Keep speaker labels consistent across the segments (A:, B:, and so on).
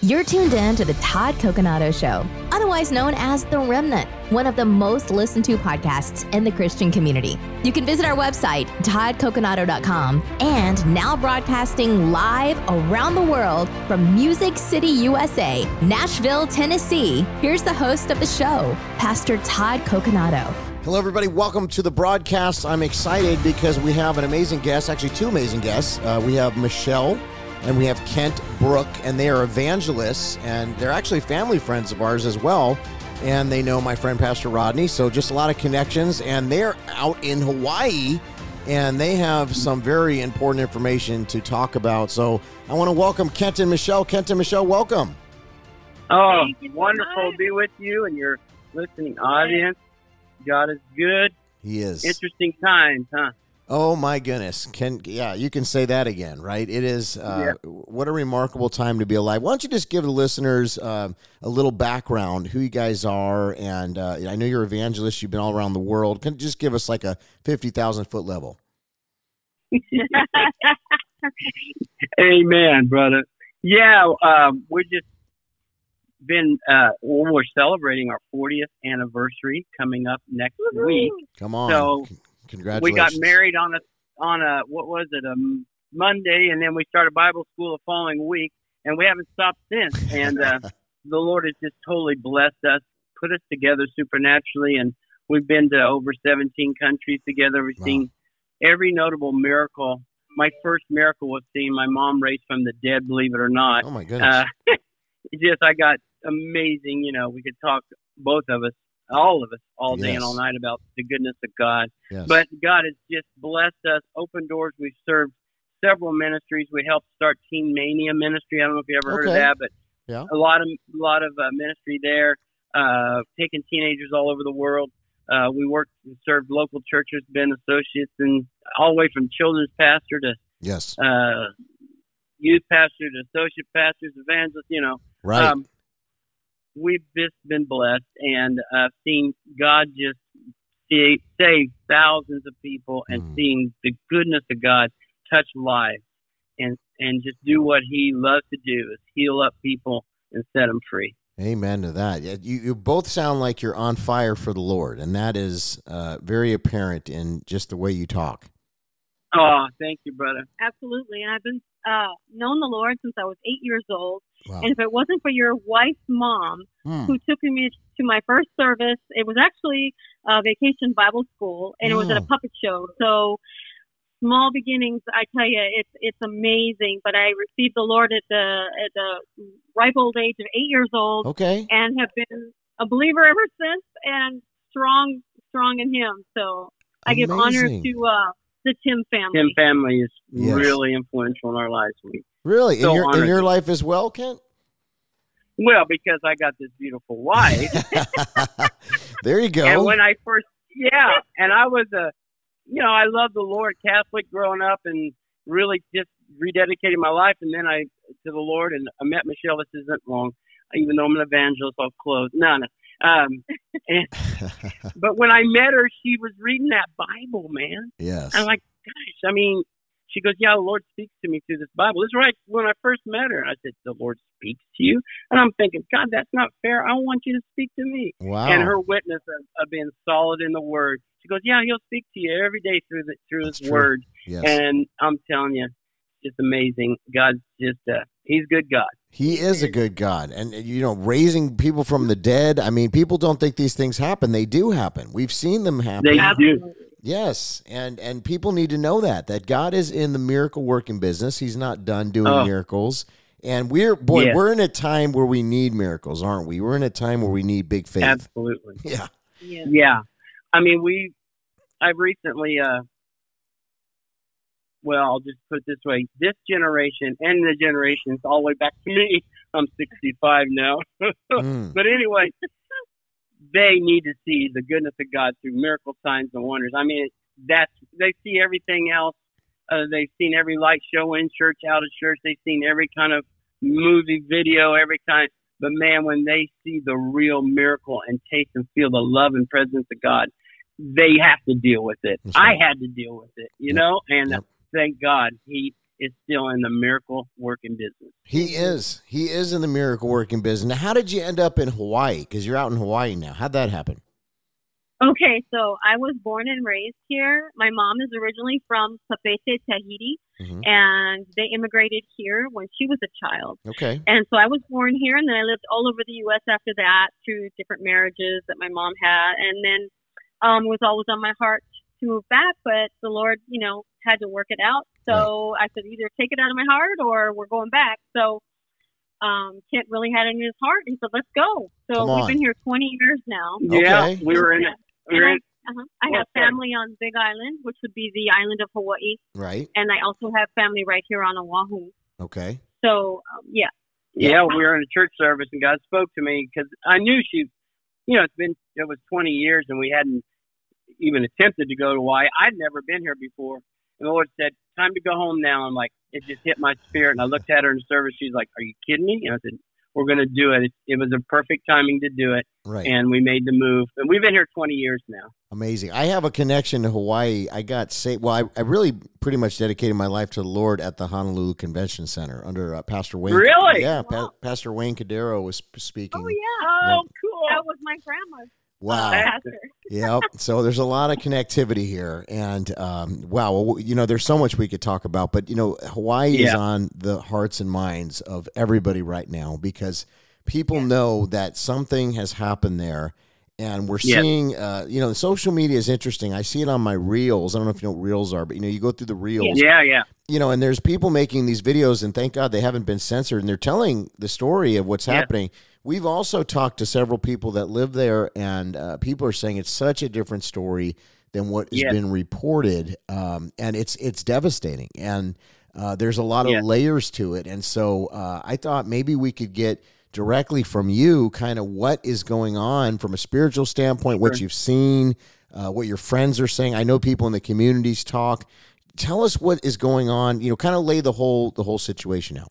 A: You're tuned in to the Todd Coconato Show, otherwise known as The Remnant, one of the most listened to podcasts in the Christian community. You can visit our website, toddcoconato.com, and now broadcasting live around the world from Music City, USA, Nashville, Tennessee. Here's the host of the show, Pastor Todd Coconato.
B: Hello, everybody. Welcome to the broadcast. I'm excited because we have an amazing guest, actually, two amazing guests. Uh, we have Michelle and we have Kent Brooke, and they are evangelists, and they're actually family friends of ours as well. And they know my friend Pastor Rodney, so just a lot of connections. And they're out in Hawaii, and they have some very important information to talk about. So I want to welcome Kent and Michelle. Kent and Michelle, welcome.
C: Oh, wonderful to be with you and your listening audience. God is good.
B: He is.
C: Interesting times, huh?
B: Oh my goodness! Can yeah, you can say that again, right? It is uh, yeah. what a remarkable time to be alive. Why don't you just give the listeners uh, a little background, who you guys are, and uh, I know you're evangelist. You've been all around the world. Can you just give us like a fifty thousand foot level?
C: Amen, brother. Yeah, um, we're just been uh, well, we're celebrating our 40th anniversary coming up next Woo-hoo. week.
B: Come on!
C: So
B: Congratulations.
C: We got married on a on a what was it a Monday, and then we started Bible school the following week, and we haven't stopped since. And uh, the Lord has just totally blessed us, put us together supernaturally, and we've been to over 17 countries together. We've wow. seen every notable miracle. My first miracle was seeing my mom raised from the dead, believe it or not.
B: Oh my goodness! Uh,
C: just I got amazing. You know, we could talk both of us all of us all day yes. and all night about the goodness of God.
B: Yes.
C: But God has just blessed us, open doors. We've served several ministries. We helped start Teen Mania Ministry. I don't know if you ever
B: okay.
C: heard of that, but
B: yeah.
C: a lot of a lot of uh, ministry there, uh, taking teenagers all over the world. Uh, we worked and served local churches, been associates, and all the way from children's pastor to
B: yes,
C: uh, youth pastor to associate pastors, evangelists. You know,
B: right. Um,
C: we've just been blessed and uh, seen God just see, save thousands of people and mm. seeing the goodness of God touch lives and and just do what He loves to do is heal up people and set them free.
B: Amen to that. You, you both sound like you're on fire for the Lord, and that is uh, very apparent in just the way you talk.
C: Oh, thank you, brother.
D: Absolutely. And I've been uh, known the Lord since I was eight years old.
B: Wow.
D: And if it wasn't for your wife's mom,
B: mm.
D: who took me to my first service, it was actually a vacation Bible school, and it was at a hmm. puppet show. So small beginnings, I tell you, it's it's amazing. But I received the Lord at the at the ripe old age of eight years old.
B: Okay.
D: And have been a believer ever since, and strong strong in Him. So I
B: Amazing.
D: give honor to. Uh, the Tim family.
C: Tim family is yes. really influential in our lives. We
B: really so in your in your life as well, Kent.
C: Well, because I got this beautiful wife.
B: there you go.
C: And when I first, yeah, and I was a, you know, I loved the Lord, Catholic growing up, and really just rededicating my life, and then I to the Lord, and I met Michelle. This isn't long, even though I'm an evangelist. I'll close. No, no. Um, and, but when I met her, she was reading that Bible, man.
B: Yes.
C: I'm like, gosh, I mean, she goes, yeah, the Lord speaks to me through this Bible. This is right when I first met her. I said, the Lord speaks to you? And I'm thinking, God, that's not fair. I want you to speak to me.
B: Wow.
C: And her witness of, of being solid in the Word. She goes, yeah, He'll speak to you every day through the, through
B: that's
C: His
B: true.
C: Word.
B: Yes.
C: And I'm telling you, just amazing. God's just, uh, He's good God.
B: He is a good God. And, you know, raising people from the dead, I mean, people don't think these things happen. They do happen. We've seen them happen.
C: They do.
B: Yes, and and people need to know that that God is in the miracle working business. He's not done doing
C: oh.
B: miracles. And we're boy, we're in a time where we need miracles, aren't we? We're in a time where we need big faith.
C: Absolutely.
B: Yeah.
D: Yeah.
C: Yeah. I mean, we I've recently uh well, I'll just put it this way. This generation and the generations all the way back to me. I'm 65 now.
B: Mm.
C: But anyway, they need to see the goodness of God through miracle signs and wonders. I mean, that's they see everything else. Uh, they've seen every light show in church, out of church. They've seen every kind of movie, video, every kind. But man, when they see the real miracle and taste and feel the love and presence of God, they have to deal with it.
B: Right.
C: I had to deal with it, you
B: Yep.
C: know, and
B: Yep.
C: thank God he is still in the miracle working business.
B: He is. He is in the miracle working business. Now, how did you end up in Hawaii? Because you're out in Hawaii now. How'd that happen?
D: Okay, so I was born and raised here. My mom is originally from Papeete, Tahiti,
B: Mhm.
D: and they immigrated here when she was a child.
B: Okay.
D: And so I was born here, and then I lived all over the U.S. after that through different marriages that my mom had. And then um, it was always on my heart to move back, but the Lord, you know, had to work it out. So I said, either take it out of my heart or we're going back. So um, Kent really had it in his heart. He said, let's go. So we've been here 20 years now.
C: Yeah,
B: Okay.
C: we were in it. We
D: And
C: were
D: I,
C: in,
D: uh-huh, I
C: Well,
D: have
C: sorry.
D: family on Big Island, which would be the island of Hawaii,
B: Right.
D: and I also have family right here on Oahu.
B: Okay.
D: So um, yeah,
C: yeah, we were in a church service, and God spoke to me because I knew she, you know, it's been it was 20 years, and we hadn't even attempted to go to Hawaii. I'd never been here before, and the Lord said, "Time to go home now." I'm like, it just hit my spirit, and I looked at her in service. She's like, "Are you kidding me?" And I said, "We're going to do it. it. It was a perfect timing to do it,
B: Right.
C: and we made the move. And we've been here 20 years now.
B: Amazing. I have a connection to Hawaii. I got saved. Well, I, I really pretty much dedicated my life to the Lord at the Honolulu Convention Center under uh, Pastor Wayne.
C: Really?
B: Yeah. Pa- Pastor Wayne Cordeiro was speaking.
D: oh yeah,
C: Oh, cool.
D: that was my grandma's
B: Wow. Yep. So there's a lot of connectivity here, and um, wow, well, you know, there's so much we could talk about, but you know, Hawaii is on the hearts and minds of everybody right now because people know that something has happened there. And we're
C: Yeah.
B: seeing, uh, you know, social media is interesting. I see it on my reels. I don't know if you know what reels are, but you know, you go through the reels,
C: Yeah, yeah.
B: you know, and there's people making these videos, and thank God they haven't been censored, and they're telling the story of what's
C: Yeah.
B: happening. We've also talked to several people that live there, and uh, people are saying it's such a different story than what has
C: Yes.
B: been reported, um, and it's it's devastating, and uh, there's a lot of
C: Yeah.
B: layers to it, and so uh, I thought maybe we could get directly from you, kind of what is going on from a spiritual standpoint, what you've seen, uh, what your friends are saying. I know people in the communities talk tell us what is going on you know kind of lay the whole the whole situation out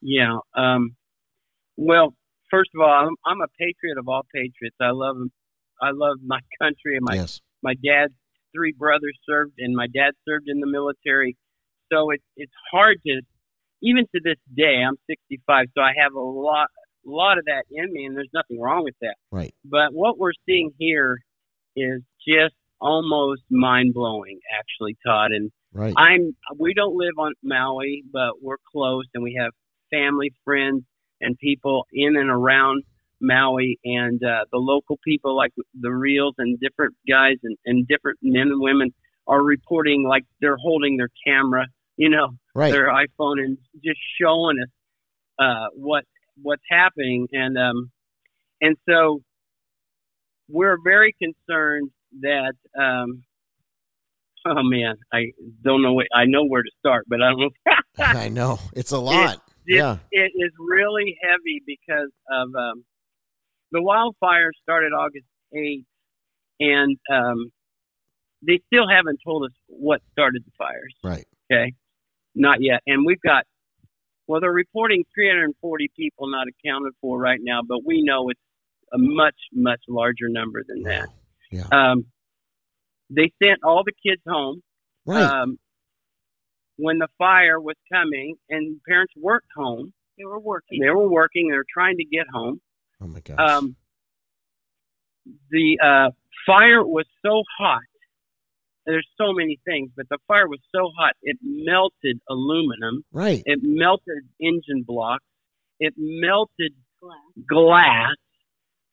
C: Yeah. Um, well, first of all, I'm, I'm a patriot of all patriots. I love I love my country and my
B: yes
C: my dad's three brothers served, and my dad served in the military. So it's it's hard to even to this day. I'm 65, so I have a lot lot of that in me, and there's nothing wrong with that.
B: right
C: But what we're seeing here is just almost mind blowing, actually, Todd. And
B: right
C: I'm we don't live on Maui, but we're close and we have family, friends, and people in and around Maui, and uh, the local people like the reels and different guys and, and different men and women are reporting like they're holding their camera, you know,
B: right.
C: their iPhone and just showing us uh, what what's happening, and um, and so we're very concerned that um, oh man, I don't know what I know where to start, but I don't know.
B: i know. It's a lot
C: It-
B: yeah
C: it is really heavy because of um, the wildfires started August 8th, and um, they still haven't told us what started the fires.
B: right
C: Okay, not yet. And we've got, well, they're reporting 340 people not accounted for right now, but we know it's a much, much larger number than that.
B: Wow. yeah
C: Um, they sent all the kids home
B: right
C: um, when the fire was coming, and parents worked home.
D: They were working.
C: They were working. They were trying to get home.
B: oh my gosh
C: Um, the uh, fire was so hot. There's so many things, but the fire was so hot it melted aluminum.
B: right
C: It melted engine blocks. It melted
D: Glass.
C: glass.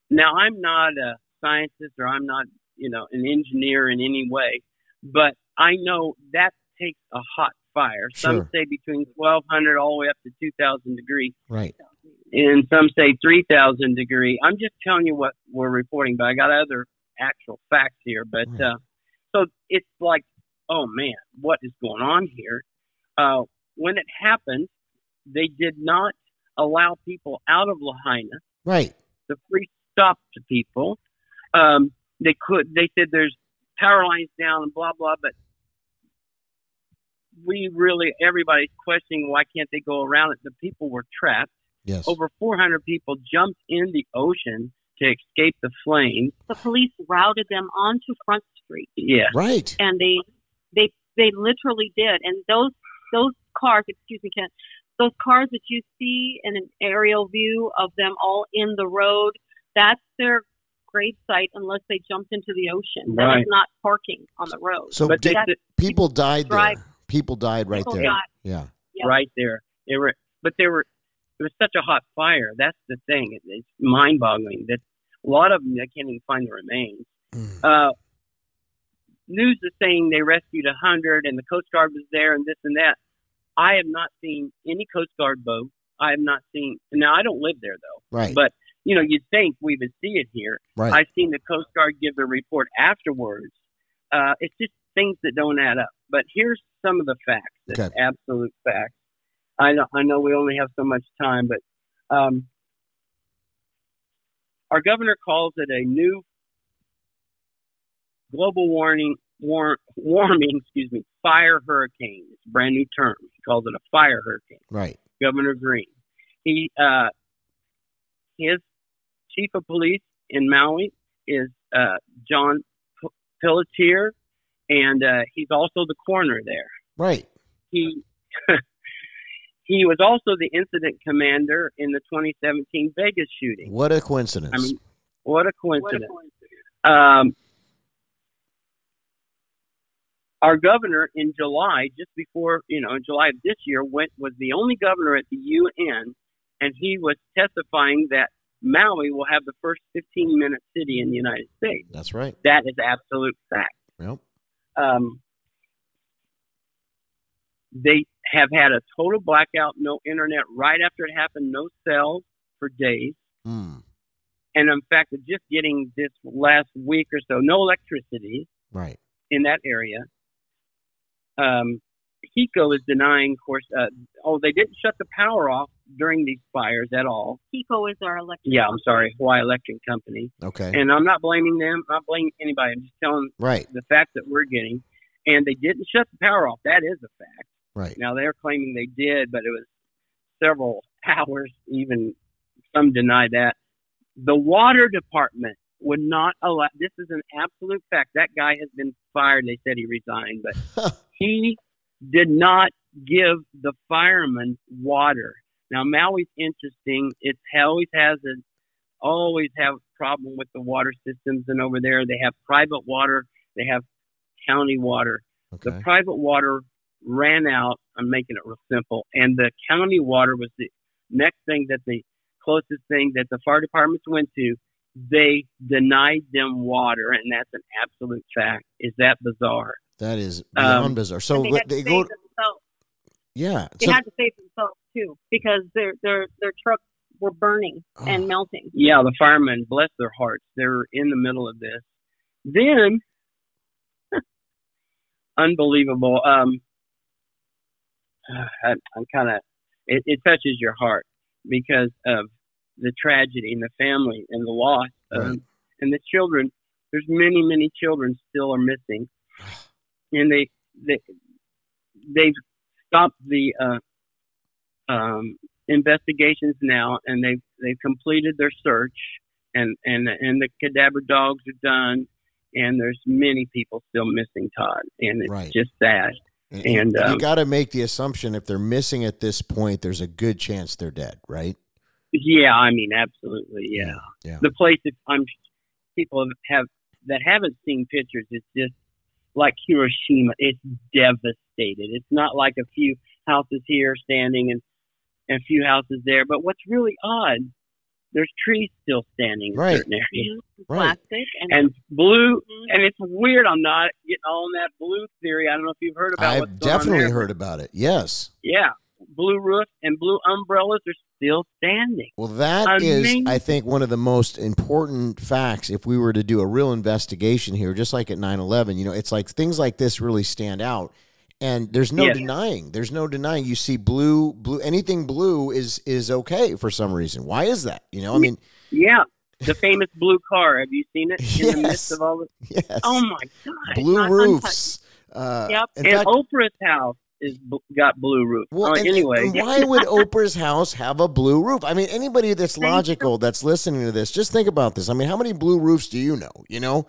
C: Now I'm not a scientist or I'm not, you know, an engineer in any way, but I know that takes a hot fire. Some
B: Sure.
C: say between 1200 all the way up to 2000 degrees
B: right
C: and some say 3,000 degree. I'm just telling you what we're reporting, but I got other actual facts here. But
B: Right.
C: uh, so it's like, oh man, what is going on here? Uh, when it happened, they did not allow people out of Lahaina.
B: right
C: The police stopped people. Um, they could. They said there's power lines down and blah blah, but we really everybody's questioning why can't they go around it. The people were trapped
B: yes
C: over 400 people jumped in the ocean to escape the flames.
D: The police routed them onto Front Street,
C: Yeah.
B: right
D: and they they they literally did. And those those cars, excuse me, Ken, those cars that you see in an aerial view of them all in the road, that's their grave site unless they jumped into the ocean. That
C: Right.
D: is not parking on the road.
B: So
C: But
B: did,
C: they-
B: people died
D: Drive-
B: there. People died right
D: People
B: there.
D: died.
B: Yeah.
D: Yeah.
C: right there. They were, but there were. It was such a hot fire. That's the thing. It, it's mind-boggling that a lot of them they can't even find the remains.
B: Mm.
C: Uh, news is saying they rescued a hundred, and the Coast Guard was there, and this and that. I have not seen any Coast Guard boat. I have not seen. Now I don't live there though,
B: Right.
C: but you know you'd think we would see it here.
B: right.
C: I've seen the Coast Guard give the report afterwards. Uh, it's just things that don't add up. But here's some of the facts, the
B: Okay.
C: absolute facts. I know, I know we only have so much time, but um, our governor calls it a new global warning, war, warming, excuse me, fire hurricane. It's a brand new term. He calls it a fire hurricane.
B: right.
C: Governor Green. He uh, his chief of police in Maui is uh, John Pelletier, and uh, he's also the coroner there.
B: Right.
C: He he was also the incident commander in the 2017 Vegas shooting.
B: What a coincidence.
C: I mean, what a
D: What a
C: coincidence!
D: coincidence.
C: Um, our governor in July, just before you know, in July of this year, went was the only governor at the UN, and he was testifying that Maui will have the first 15 minute city in the United States.
B: That's right.
C: That is absolute fact.
B: Yep.
C: Um, they have had a total blackout, no internet right after it happened, no cell for days.
B: Mm.
C: And in fact, just getting this last week or so, no electricity
B: Right.
C: in that area. Um, HECO is denying, of course, uh, oh, they didn't shut the power off during these fires at all.
D: HECO is our electric.
C: Yeah, I'm sorry, Hawaii Electric Company.
B: Okay.
C: And I'm not blaming them, I'm not blaming anybody. I'm just telling
B: right.
C: the facts that we're getting. And they didn't shut the power off. That is a fact.
B: Right.
C: Now they're claiming they did, but it was several hours. Even some deny that. The water department would not allow. This is an absolute fact. That guy has been fired. They said he resigned, but he did not give the firemen water. Now Maui's interesting. It's always has a always have problem with the water systems, and over there they have private water. They have county water.
B: Okay.
C: The private water ran out. I'm making it real simple. And the county water was the next thing that the closest thing that the fire departments went to. They denied them water, and that's an absolute fact. Is that bizarre?
B: That is beyond
C: Um,
B: bizarre. So
D: they had to
B: they
D: save
B: go.
D: themselves.
B: Yeah.
D: They
B: So,
D: had to save themselves too because their their their trucks were burning
B: Oh.
D: and melting.
C: Yeah, the firemen, bless their hearts, they're in the middle of this. Then, unbelievable. Um, I, I'm kind of, it, it touches your heart because of the tragedy and the family and the loss um,
B: Right.
C: and the children. There's many, many children still are missing, and they they they've stopped the uh, um, investigations now, and they've they've completed their search, and and and the cadaver dogs are done, and there's many people still missing Todd, and it's
B: Right.
C: just sad.
B: and,
C: and,
B: you
C: um,
B: got to make the assumption if they're missing at this point, there's a good chance they're dead, right?
C: Yeah, I mean, absolutely, yeah.
B: Yeah.
C: The place that I'm people have, have that haven't seen pictures, it's just like Hiroshima. It's devastated. It's not like a few houses here standing and, and a few houses there. But what's really odd, there's trees still standing in
B: Right.
C: certain areas.
B: Right.
D: Plastic and,
C: And blue,
D: Mhm.
C: and it's weird. I'm not getting all in that blue theory. I don't know if you've heard about what's
B: I've
C: going on
B: definitely
C: there.
B: heard about it. Yes.
C: Yeah, blue roof and blue umbrellas are still standing.
B: Well, that is. I think, one of the most important facts. If we were to do a real investigation here, just like at 9 11, you know, it's like things like this really stand out. And there's no
C: Yeah.
B: denying. There's no denying. You see blue, blue, anything blue is is okay for some reason. Why is that? You know, I mean,
C: Yeah, the famous blue car. Have you seen it in the midst
B: Yes.
C: of all the?
B: yes,
C: Oh my god!
B: blue roofs. Uh,
D: Yep.
B: In
C: and
B: fact,
C: Oprah's house is got blue roof.
B: Well, and-
C: anyway,
B: and why would Oprah's house have a blue roof? I mean, anybody that's logical that's listening to this, just think about this. I mean, how many blue roofs do you know? You know,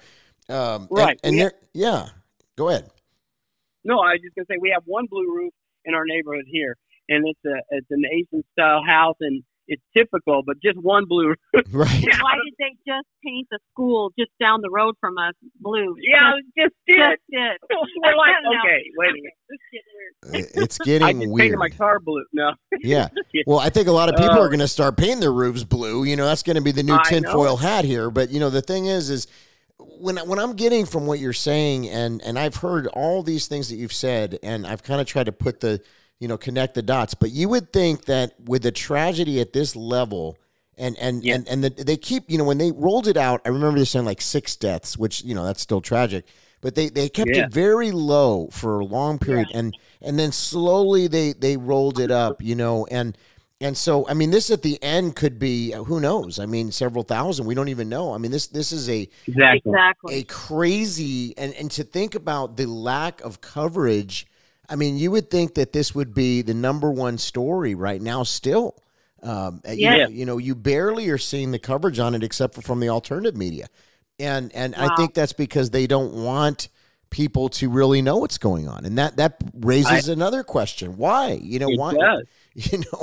B: um,
C: Right.
B: And, they're yeah. Go ahead.
C: no, I was just gonna say we have one blue roof in our neighborhood here, and it's a it's an Asian style house, and it's typical, but just one blue roof.
B: Right.
D: Why did they just paint the school just down the road from us blue?
C: Yeah, just did.
D: just did.
C: We're like, okay, wait a minute.
D: This shit weird.
B: It's
C: I
B: getting
C: just
B: weird.
C: painted my car blue. No.
B: Yeah. Well, I think a lot of people
C: Oh.
B: are uh, going to start painting their roofs blue. You know, that's going to be the new
C: I
B: tinfoil
C: know.
B: hat here. But you know, the thing is, is when when I'm getting from what you're saying, and and I've heard all these things that you've said, and I've kind of tried to put the you know connect the dots. But you would think that with the tragedy at this level. And and
C: Yeah.
B: and and the, they keep you know when they rolled it out, I remember they saying like six deaths, which you know that's still tragic, but they they kept
C: Yeah.
B: it very low for a long period, and and then slowly they they rolled it up, you know, and and so I mean this at the end could be uh, who knows? I mean several thousand, we don't even know. I mean this this is a.
C: Exactly.
B: a crazy and and to think about the lack of coverage. I mean, you would think that this would be the number one story right now still. Um, you
D: Yeah.
B: know, you know, you barely are seeing the coverage on it except for from the alternative media. And and I think that's because they don't want people to really know what's going on. And that that raises another question. Why? You know,
C: It
B: why
C: does.
B: you know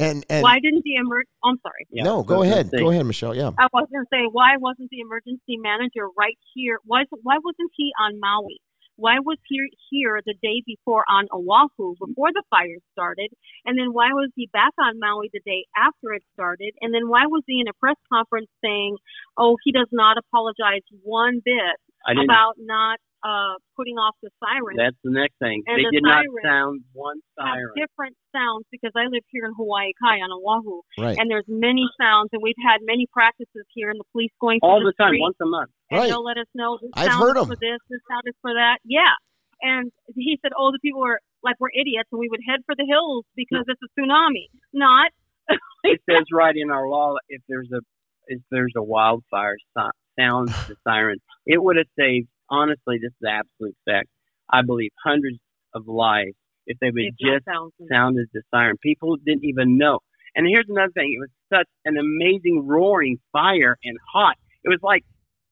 B: and and
D: Why didn't the emer? I'm sorry.
C: Yeah,
B: no, go ahead. Go ahead, Michelle. Yeah.
D: I was going to say, why wasn't the emergency manager right here? Why, why wasn't he on Maui? Why was he here the day before on Oahu before the fire started? And then why was he back on Maui the day after it started? And then why was he in a press conference saying, oh, he does not apologize one bit about not uh, putting off the siren?
C: That's the next thing.
D: And
C: they
D: the
C: did not sound one
D: have
C: siren.
D: different sounds because I live here in Hawaii Kai on Oahu,
B: Right.
D: and there's many sounds, and we've had many practices here, and the police going
C: All
D: through
C: the time, once a month.
D: and
B: Right.
D: they'll let us know this
B: I've
D: sound
B: heard
D: is
B: 'em.
D: for this, this sound is for that. Yeah, and he said, "Oh, the people were like we're idiots, and we would head for the hills because it's a tsunami." Not.
C: It says right in our law if there's a if there's a wildfire so- sounds the siren, it would have saved. Honestly, this is absolute fact. I believe hundreds of lives if they would
D: If
C: just
D: sound
C: as the siren. People didn't even know. And here's another thing: it was such an amazing roaring fire and hot. It was like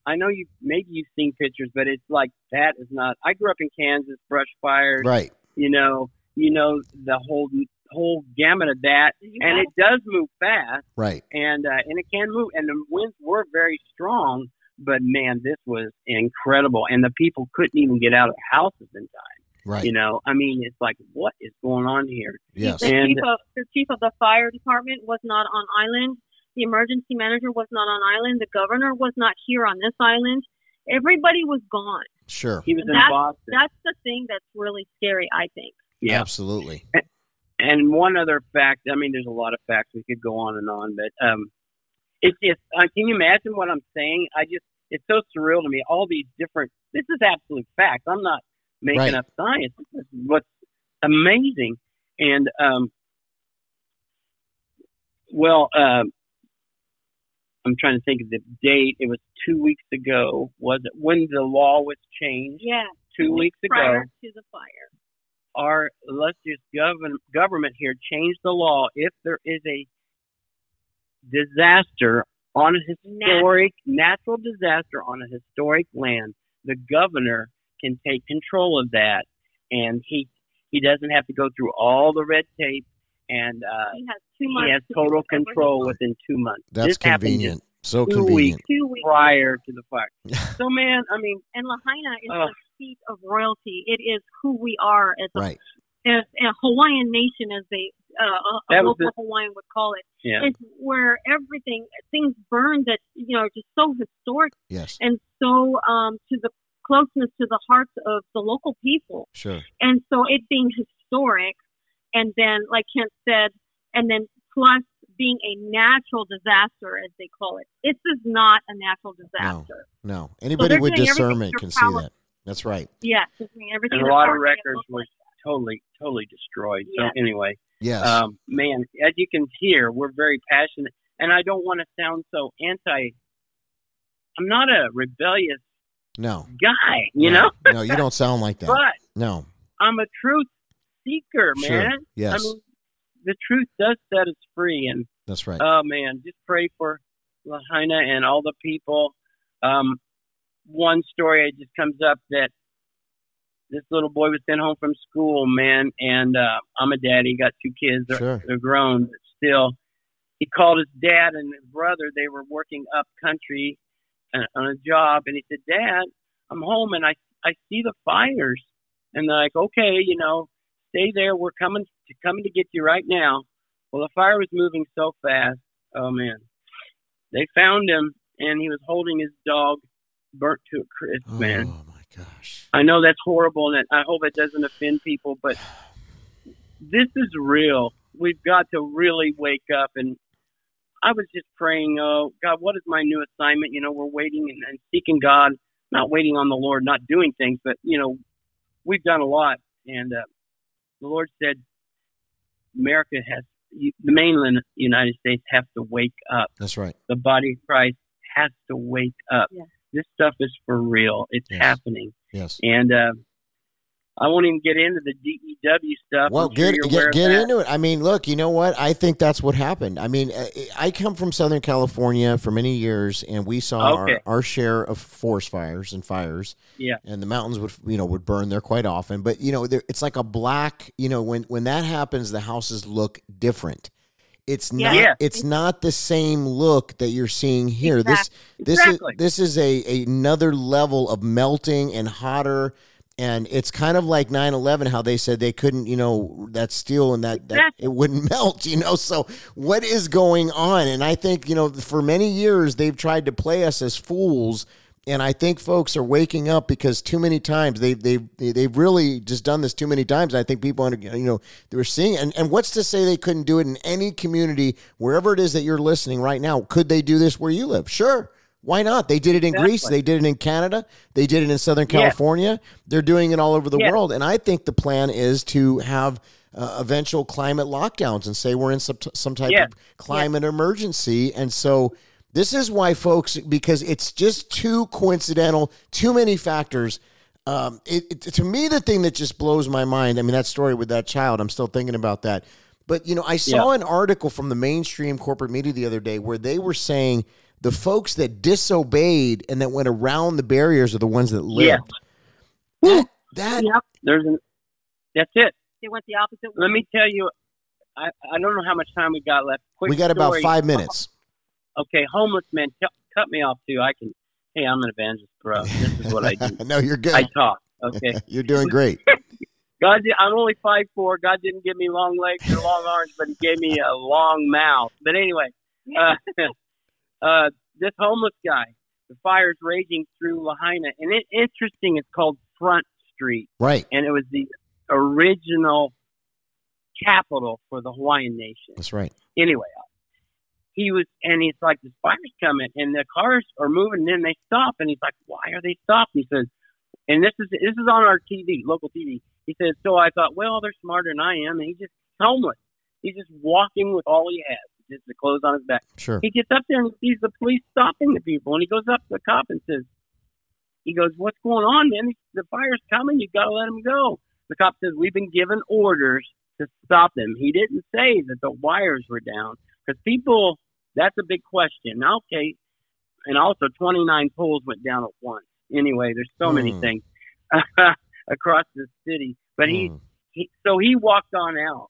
C: I know you maybe you've seen pictures, but it's like that is not. I grew up in Kansas, brush fires.
B: Right.
C: You know, you know the whole whole gamut of that,
D: You
C: and it does move fast,
B: Right.
C: and uh, and it can move, and the winds were very strong. But man, this was incredible, and the people couldn't even get out of the houses in time.
B: Right.
C: You know, I mean, it's like, what is going on here?
B: yes.
D: The
C: And-
D: chief of the chief of the fire department was not on island. The emergency manager was not on island. The governor was not here on this island. Everybody was gone.
B: Sure.
C: He was in
D: That's-
C: Boston.
D: That's the thing that's really scary, I think.
C: yeah.
B: Absolutely.
C: And one other fact, I mean, there's a lot of facts we could go on and on, but um, it's just, uh, can you imagine what I'm saying? I just, it's so surreal to me. All these different, this is absolute facts. I'm not making
B: Right.
C: up science. This is what's amazing. And, um, well, um, I'm trying to think of the date. It was two weeks ago. Was it when the law was changed?
D: Yeah.
C: Two weeks ago
D: Prior to the fire.
C: our illustrious govern- government here changed the law. If there is a disaster on a historic natural disaster on a historic land, the governor can take control of that, and he he doesn't have to go through all the red tape, and uh,
D: He has two months.
C: he has total
D: recover his
C: control within two months.
B: That's
C: this
B: convenient. So
C: two
B: convenient.
D: Two weeks.
C: prior to the fire. so, man, I mean,
D: And Lahaina is
C: Ugh.
D: the seat of royalty. It is who we are as a,
B: Right.
D: as a Hawaiian nation, as they uh, a, a local
C: the-
D: Hawaiian would call it.
C: Yeah,
D: It's where everything things burn that you know just so historic
B: Yes.
D: and so um, to the closeness to the hearts of the local people.
B: Sure.
D: And so it being historic, and then like Kent said, and then plus being a natural disaster, as they call it. This is not a natural disaster.
B: No. Anybody
D: they're
B: with discernment can see that. That's right.
D: Yes, it's doing everything.
C: and a lot of
D: to make it
C: records were totally, totally destroyed.
D: Yeah.
C: So anyway,
B: Yes.
C: um, man, as you can hear, we're very passionate, and I don't want to sound so anti. I'm not a rebellious
B: no.
C: guy, you
B: no.
C: know,
B: No, you don't sound like that.
C: but
B: No.
C: I'm a truth seeker,
B: Sure.
C: man.
B: Yes.
C: I mean, the truth does set us free, and
B: That's right.
C: oh man, just pray for Lahaina and all the people. Um, one story just comes up that this little boy was sent home from school, man, and uh, I'm a daddy, got two kids, they're,
B: Sure.
C: they're grown, but still, he called his dad and his brother. They were working up country uh, on a job, and he said, "Dad, I'm home, and I I see the fires." And they're like, "Okay, you know, stay there. We're coming to coming to get you right now." Well, the fire was moving so fast. Oh man, they found him, and he was holding his dog, burnt to a crisp, man.
B: Oh my gosh.
C: I know that's horrible, and I hope it doesn't offend people, but this is real. We've got to really wake up. And I was just praying, oh, God, what is my new assignment? You know, we're waiting and, and seeking God, not waiting on the Lord, not doing things, but, you know, we've done a lot. And uh, the Lord said, America has, the mainland United States have to wake up
B: That's right.
C: the body of Christ has to wake up.
D: Yeah.
C: This stuff is for real. It's
B: Yes.
C: happening.
B: Yes.
C: And uh, I won't even get into the DEW stuff.
B: Well,
C: I'm
B: get
C: you're
B: get, get into it. I mean, look, you know what? I think that's what happened. I mean, uh, I come from Southern California for many years, and we saw
C: Okay.
B: our, our share of forest fires and fires.
C: Yeah.
B: and the mountains would you know would burn there quite often. But you know, there, it's like a black. You know, when when that happens, the houses look different. It's
D: Yeah.
B: not.
C: Yeah.
B: It's not the same look that you're seeing here.
D: Exactly.
B: This this
C: Exactly.
B: is this is a another level of melting and hotter. And it's kind of like 9/11 how they said they couldn't, you know, that steel and that, that
D: Exactly.
B: it wouldn't melt, you know. So what is going on? And I think, you know, for many years they've tried to play us as fools and I think folks are waking up because too many times they they they've really just done this too many times. I think people, you know, they were seeing. And and what's to say they couldn't do it in any community wherever it is that you're listening right now? Could they do this where you live? Sure. Why not? They did it in Greece. They did it in Canada. They did it in Southern
C: Yeah.
B: California. They're doing it all over the
C: Yeah.
B: world. And I think the plan is to have uh, eventual climate lockdowns and say we're in some, some type
C: Yeah.
B: of climate emergency. And so this is why, folks, because it's just too coincidental, too many factors. Um, it, it, to me, the thing that just blows my mind, I mean, that story with that child, I'm still thinking about that. But, you know, I saw an article from the mainstream corporate media the other day where they were saying the folks that disobeyed and that went around the barriers are the ones that
C: Yeah.
B: lived. That, that
D: Yep.
C: There's an, that's it.
D: They went the opposite way.
C: Let me tell you, I, I don't know how much time we got left. Quick
B: we got about five minutes.
C: Okay, homeless men, cut, cut me off too. I can. Hey, I'm an evangelist, bro. This is what I do.
B: no, you're good.
C: I talk. Okay.
B: You're doing great.
C: God, did, I'm only five four. God didn't give me long legs or long arms, but He gave me a long mouth. But anyway, uh, uh, this homeless guy, the fire's raging through Lahaina, and it interesting. It's called Front Street,
B: Right.
C: and it was the original capital for the Hawaiian nation.
B: That's right.
C: Anyway, he was, and he's like, "The fire's coming, and the cars are moving, and then they stop." And he's like, "Why are they stopping?" He says, and this is this is on our TV, local TV. He says, "So I thought, well, they're smarter than I am." And he's just homeless. He's just walking with all he has, just the clothes on his back.
B: Sure.
C: He gets up there and he sees the police stopping the people, and he goes up to the cop and says, "He goes, what's going on, man? The fire's coming. You got to let him go." The cop says, "We've been given orders to stop them." He didn't say that the wires were down because people. That's a big question. Okay, and also 29 poles went down at once. Anyway, there's so many
B: Hmm.
C: things across the city, but he
B: Mm.
C: he so he walked on out.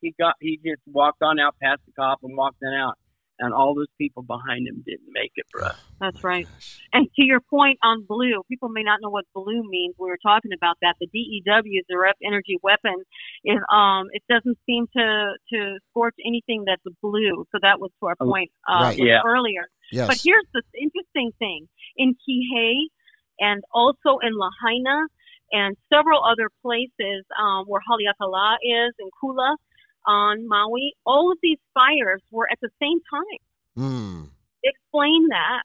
C: He got he just walked on out past the cop and walked on out, and all those people behind him didn't make it, bro.
D: That's right. And to your point on blue, people may not know what blue means. We were talking about that. The DEW, the Directed Energy Weapon, is um it doesn't seem to to scorch anything that's blue. So that was to our
C: Oh,
D: point uh,
B: right.
C: Yeah.
D: earlier.
B: Yes.
D: But here's the interesting thing: in Kihei and also in Lahaina and several other places um, where Haleakala is in Kula on Maui, all of these fires were at the same time.
B: Mm.
D: Explain that.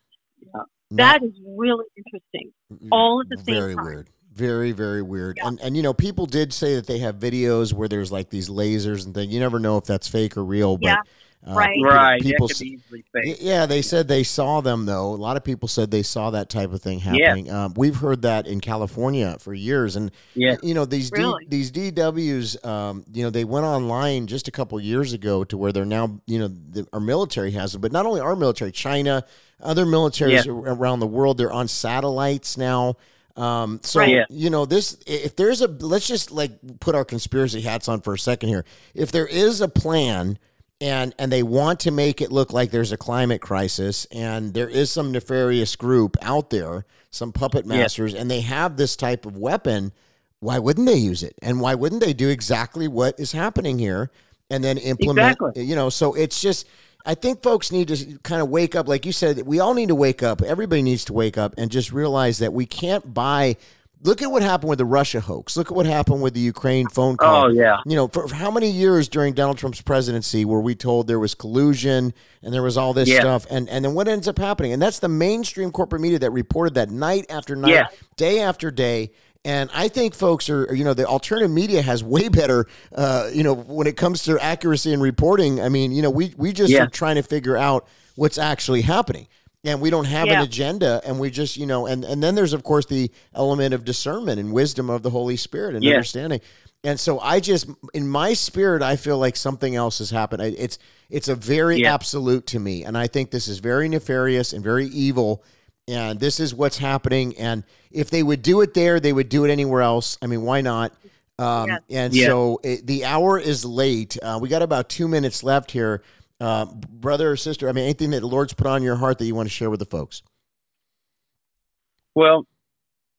B: Not-
D: That is really interesting. all at the same
B: very
D: time.
B: weird. Very, very weird.
D: Yeah.
B: And and you know, people did say that they have videos where there's like these lasers and things. You never know if that's fake or real, but
D: Yeah,
B: uh,
D: right.
B: you know,
C: Right,
B: People,
C: that could be easily fake.
B: Y- Yeah, they said they saw them though. A lot of people said they saw that type of thing
C: Yeah.
B: happening. Um, we've heard that in California for years, and
C: Yeah.
B: you know these
D: Really?
B: D, these DWs. Um, you know they went online just a couple years ago to where they're now. You know the, our military has them, but not only our military, China, other militaries
C: Yeah.
B: around the world, they're on satellites now. Um, so
C: Right. Yeah.
B: you know this. If there's a, let's just like put our conspiracy hats on for a second here. If there is a plan, and and they want to make it look like there's a climate crisis, and there is some nefarious group out there, some puppet
C: Yeah.
B: masters, and they have this type of weapon, why wouldn't they use it? And why wouldn't they do exactly what is happening here, and then implement?
C: Exactly.
B: You know, so it's just. I think folks need to kind of wake up, like you said. We all need to wake up. Everybody needs to wake up and just realize that we can't buy. Look at what happened with the Russia hoax. Look at what happened with the Ukraine phone call.
C: Oh yeah.
B: You know, for, for how many years during Donald Trump's presidency were we told there was collusion and there was all this
C: Yeah.
B: stuff? And and then what ends up happening? And that's the mainstream corporate media that reported that night after night,
C: Yeah.
B: day after day. And I think folks are, you know, the alternative media has way better, uh, you know, when it comes to accuracy and reporting. I mean, you know, we we just
C: Yeah.
B: are trying to figure out what's actually happening. And we don't have an agenda, and we just, you know, and and then there's of course the element of discernment and wisdom of the Holy Spirit and
C: Yeah.
B: understanding. And so I just, in my spirit, I feel like something else has happened. I- It's it's a very
C: Yeah.
B: absolute to me, and I think this is very nefarious and very evil. And this is what's happening. And if they would do it there, they would do it anywhere else. I mean, why not? Um. And
C: Yeah.
B: so it, the hour is late. Uh, we got about two minutes left here. Uh, brother or sister, I mean, anything that the Lord's put on your heart that you want to share with the folks?
C: Well,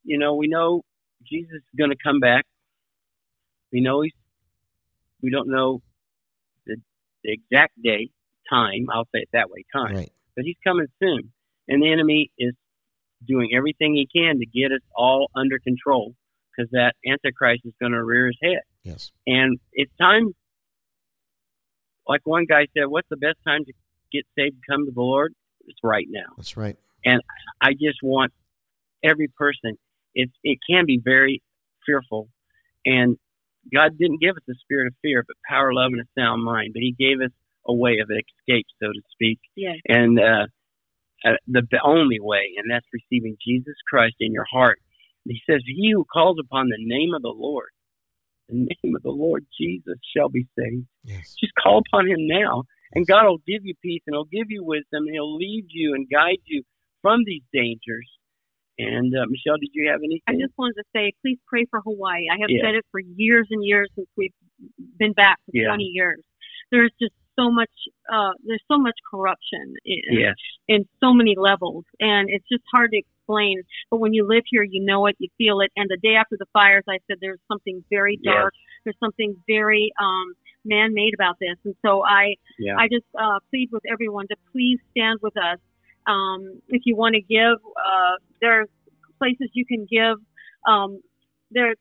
C: you know, we know Jesus is going to come back. We know he's. We don't know the, the exact day, time. I'll say it that way, time.
B: Right.
C: But he's coming soon, and the enemy is doing everything he can to get us all under control because that Antichrist is going to rear his head.
B: Yes.
C: And it's time. Like one guy said, "What's the best time to get saved? and Come to the Lord. It's right now."
B: That's right.
C: And I just want every person. It it can be very fearful, and God didn't give us a spirit of fear, but power, love, and a sound mind. But He gave us a way of escape, so to speak,
D: Yeah.
C: and uh, uh, the, the only way, and that's receiving Jesus Christ in your heart. He says, "He who calls upon the name of the Lord, the name of the Lord Jesus, shall be saved."
B: Yes.
C: Just call upon Him now, and God will give you peace, and He'll give you wisdom, and He'll lead you and guide you from these dangers. And uh, Michelle, did you have anything?
D: I just wanted to say, please pray for Hawaii. I have
C: Yeah.
D: said it for years and years since we've been back for
C: Yeah.
D: 20 years. There's just so much, uh, there's so much corruption in,
C: yes,
D: in so many levels, and it's just hard to explain. But when you live here, you know it, you feel it. And the day after the fires, I said there's something very
C: Yes.
D: dark. There's something very um, man-made about this, and so I
C: yeah,
D: I just uh, plead with everyone to please stand with us. Um, if you want to give, uh, there's places you can give. Um, there's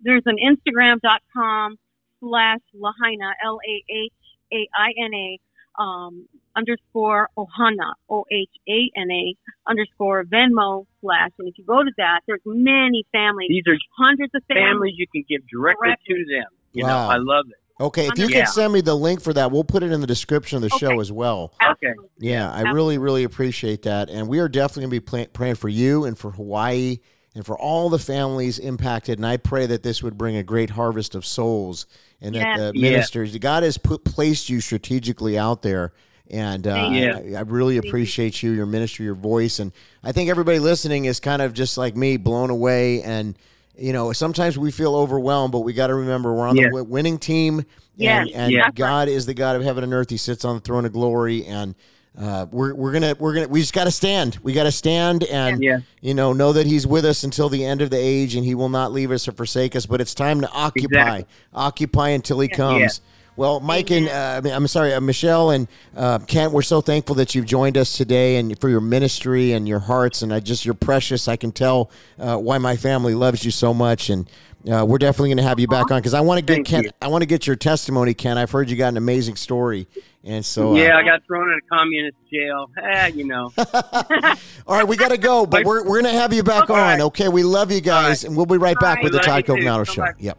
D: there's an Instagram.com slash Lahaina L A H A I N A um, underscore Ohana O H A N A underscore Venmo slash. And if you go to that, there's many families,
C: these are
D: hundreds of families.
C: families you can give directly
D: Directly.
C: to them. You
B: Wow.
C: know, I love it.
B: Okay. If you
C: Yeah.
B: can send me the link for that, we'll put it in the description of the show as well.
C: Okay.
B: Yeah, I really, really appreciate that. And we are definitely going to be pla- praying for you and for Hawaii and for all the families impacted. And I pray that this would bring a great harvest of souls and that
D: Yes.
B: the
C: Yeah.
B: ministers, God has put placed you strategically out there. And uh,
C: you.
B: I, I really appreciate you, your ministry, your voice. And I think everybody listening is kind of just like me, blown away. And, you know, sometimes we feel overwhelmed, but we got to remember we're on
C: Yeah.
B: the winning team.
D: Yes.
B: And, and
C: Yeah.
B: God is the God of heaven and earth. He sits on the throne of glory. And uh, we're, we're gonna we're gonna we just got to stand. We got to stand and
C: Yeah.
B: you know know that He's with us until the end of the age, and He will not leave us or forsake us. But it's time to occupy,
C: Exactly.
B: occupy until He comes. Well, Mike and uh, I mean, I'm sorry, uh, Michelle and uh, Kent, we're so thankful that you've joined us today and for your ministry and your hearts and I just you're precious. I can tell uh, why my family loves you so much, and uh, we're definitely going to have you back on because I want to get Kent. I want to get your testimony, Kent. I've heard you got an amazing story, and so uh,
C: yeah, I got thrown in a communist jail. Eh, you know.
B: All right, we got to go, but we're, we're going to have you back
C: All
B: on.
C: right.
B: Okay, we love you guys, and we'll be right back
D: All
B: with the
C: right.
B: Todd. Coconato Show.
C: back.
B: Yep.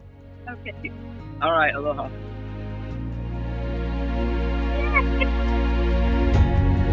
D: Okay.
C: All right, aloha. Thank you.